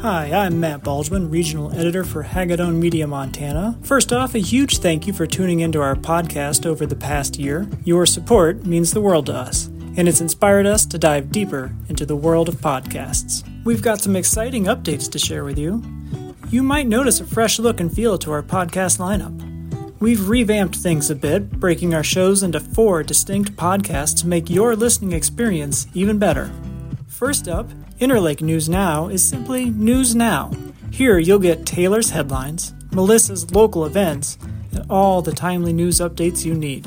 Hi, I'm Matt Baldsman, Regional Editor for Hagadone Media Montana. First off, a huge thank you for tuning into our podcast over the past year. Your support means the world to us, and it's inspired us to dive deeper into the world of podcasts. We've got some exciting updates to share with you. You might notice a fresh look and feel to our podcast lineup. We've revamped things a bit, breaking our shows into four distinct podcasts to make your listening experience even better. First up, Interlake News Now is simply News Now. Here you'll get Taylor's headlines, Melissa's local events, and all the timely news updates you need.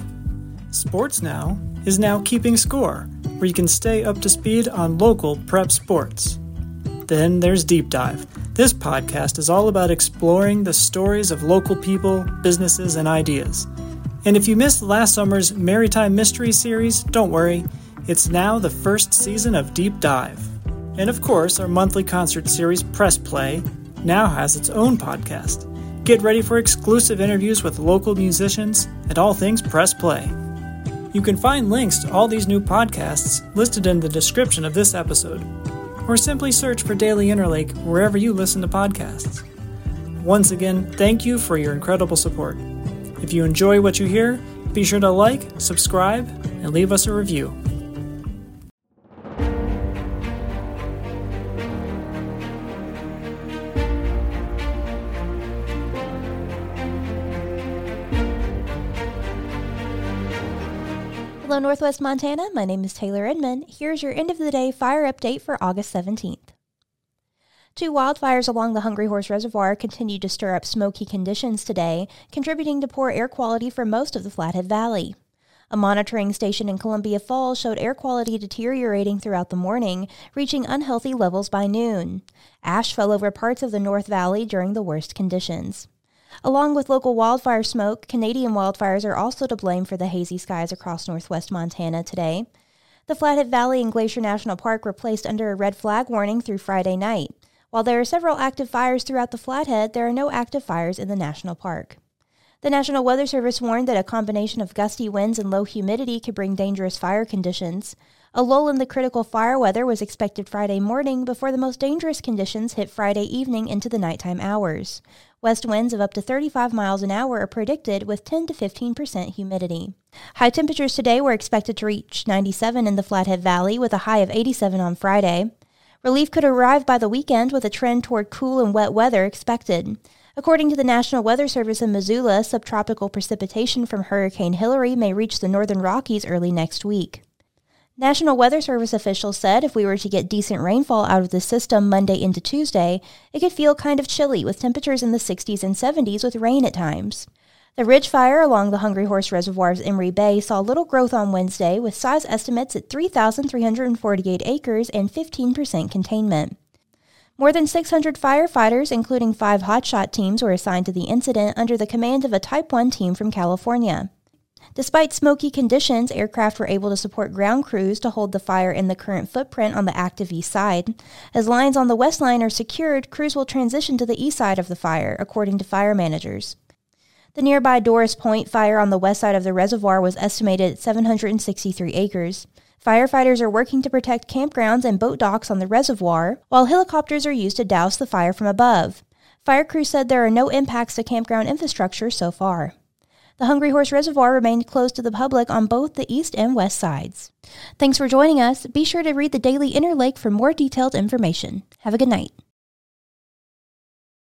Sports Now is now Keeping Score, where you can stay up to speed on local prep sports. Then there's Deep Dive. This podcast is all about exploring the stories of local people, businesses, and ideas. And if you missed last summer's Maritime Mystery series, don't worry, it's now the first season of Deep Dive. And of course, our monthly concert series, Press Play, now has its own podcast. Get ready for exclusive interviews with local musicians and all things Press Play. You can find links to all these new podcasts listed in the description of this episode, or simply search for Daily Interlake wherever you listen to podcasts. Once again, thank you for your incredible support. If you enjoy what you hear, be sure to like, subscribe, and leave us a review. Hello, Northwest Montana. My name is Taylor Edmond. Here's your end of the day fire update for August 17th. Two wildfires along the Hungry Horse Reservoir continue to stir up smoky conditions today, contributing to poor air quality for most of the Flathead Valley. A monitoring station in Columbia Falls showed air quality deteriorating throughout the morning, reaching unhealthy levels by noon. Ash fell over parts of the North Valley during the worst conditions. Along with local wildfire smoke, Canadian wildfires are also to blame for the hazy skies across northwest Montana today. The Flathead Valley and Glacier National Park were placed under a red flag warning through Friday night. While there are several active fires throughout the Flathead, there are no active fires in the national park. The National Weather Service warned that a combination of gusty winds and low humidity could bring dangerous fire conditions. A lull in the critical fire weather was expected Friday morning before the most dangerous conditions hit Friday evening into the nighttime hours. West winds of up to 35 miles an hour are predicted with 10 to 15 percent humidity. High temperatures today were expected to reach 97 in the Flathead Valley with a high of 87 on Friday. Relief could arrive by the weekend with a trend toward cool and wet weather expected. According to the National Weather Service in Missoula, subtropical precipitation from Hurricane Hilary may reach the northern Rockies early next week. National Weather Service officials said if we were to get decent rainfall out of the system Monday into Tuesday, it could feel kind of chilly with temperatures in the 60s and 70s with rain at times. The ridge fire along the Hungry Horse Reservoir's Emery Bay saw little growth on Wednesday with size estimates at 3,348 acres and 15% containment. More than 600 firefighters, including five hotshot teams, were assigned to the incident under the command of a Type 1 team from California. Despite smoky conditions, aircraft were able to support ground crews to hold the fire in the current footprint on the active east side. As lines on the west line are secured, crews will transition to the east side of the fire, according to fire managers. The nearby Doris Point fire on the west side of the reservoir was estimated at 763 acres. Firefighters are working to protect campgrounds and boat docks on the reservoir, while helicopters are used to douse the fire from above. Fire crews said there are no impacts to campground infrastructure so far. The Hungry Horse Reservoir remained closed to the public on both the east and west sides. Thanks for joining us. Be sure to read the Daily Interlake for more detailed information. Have a good night.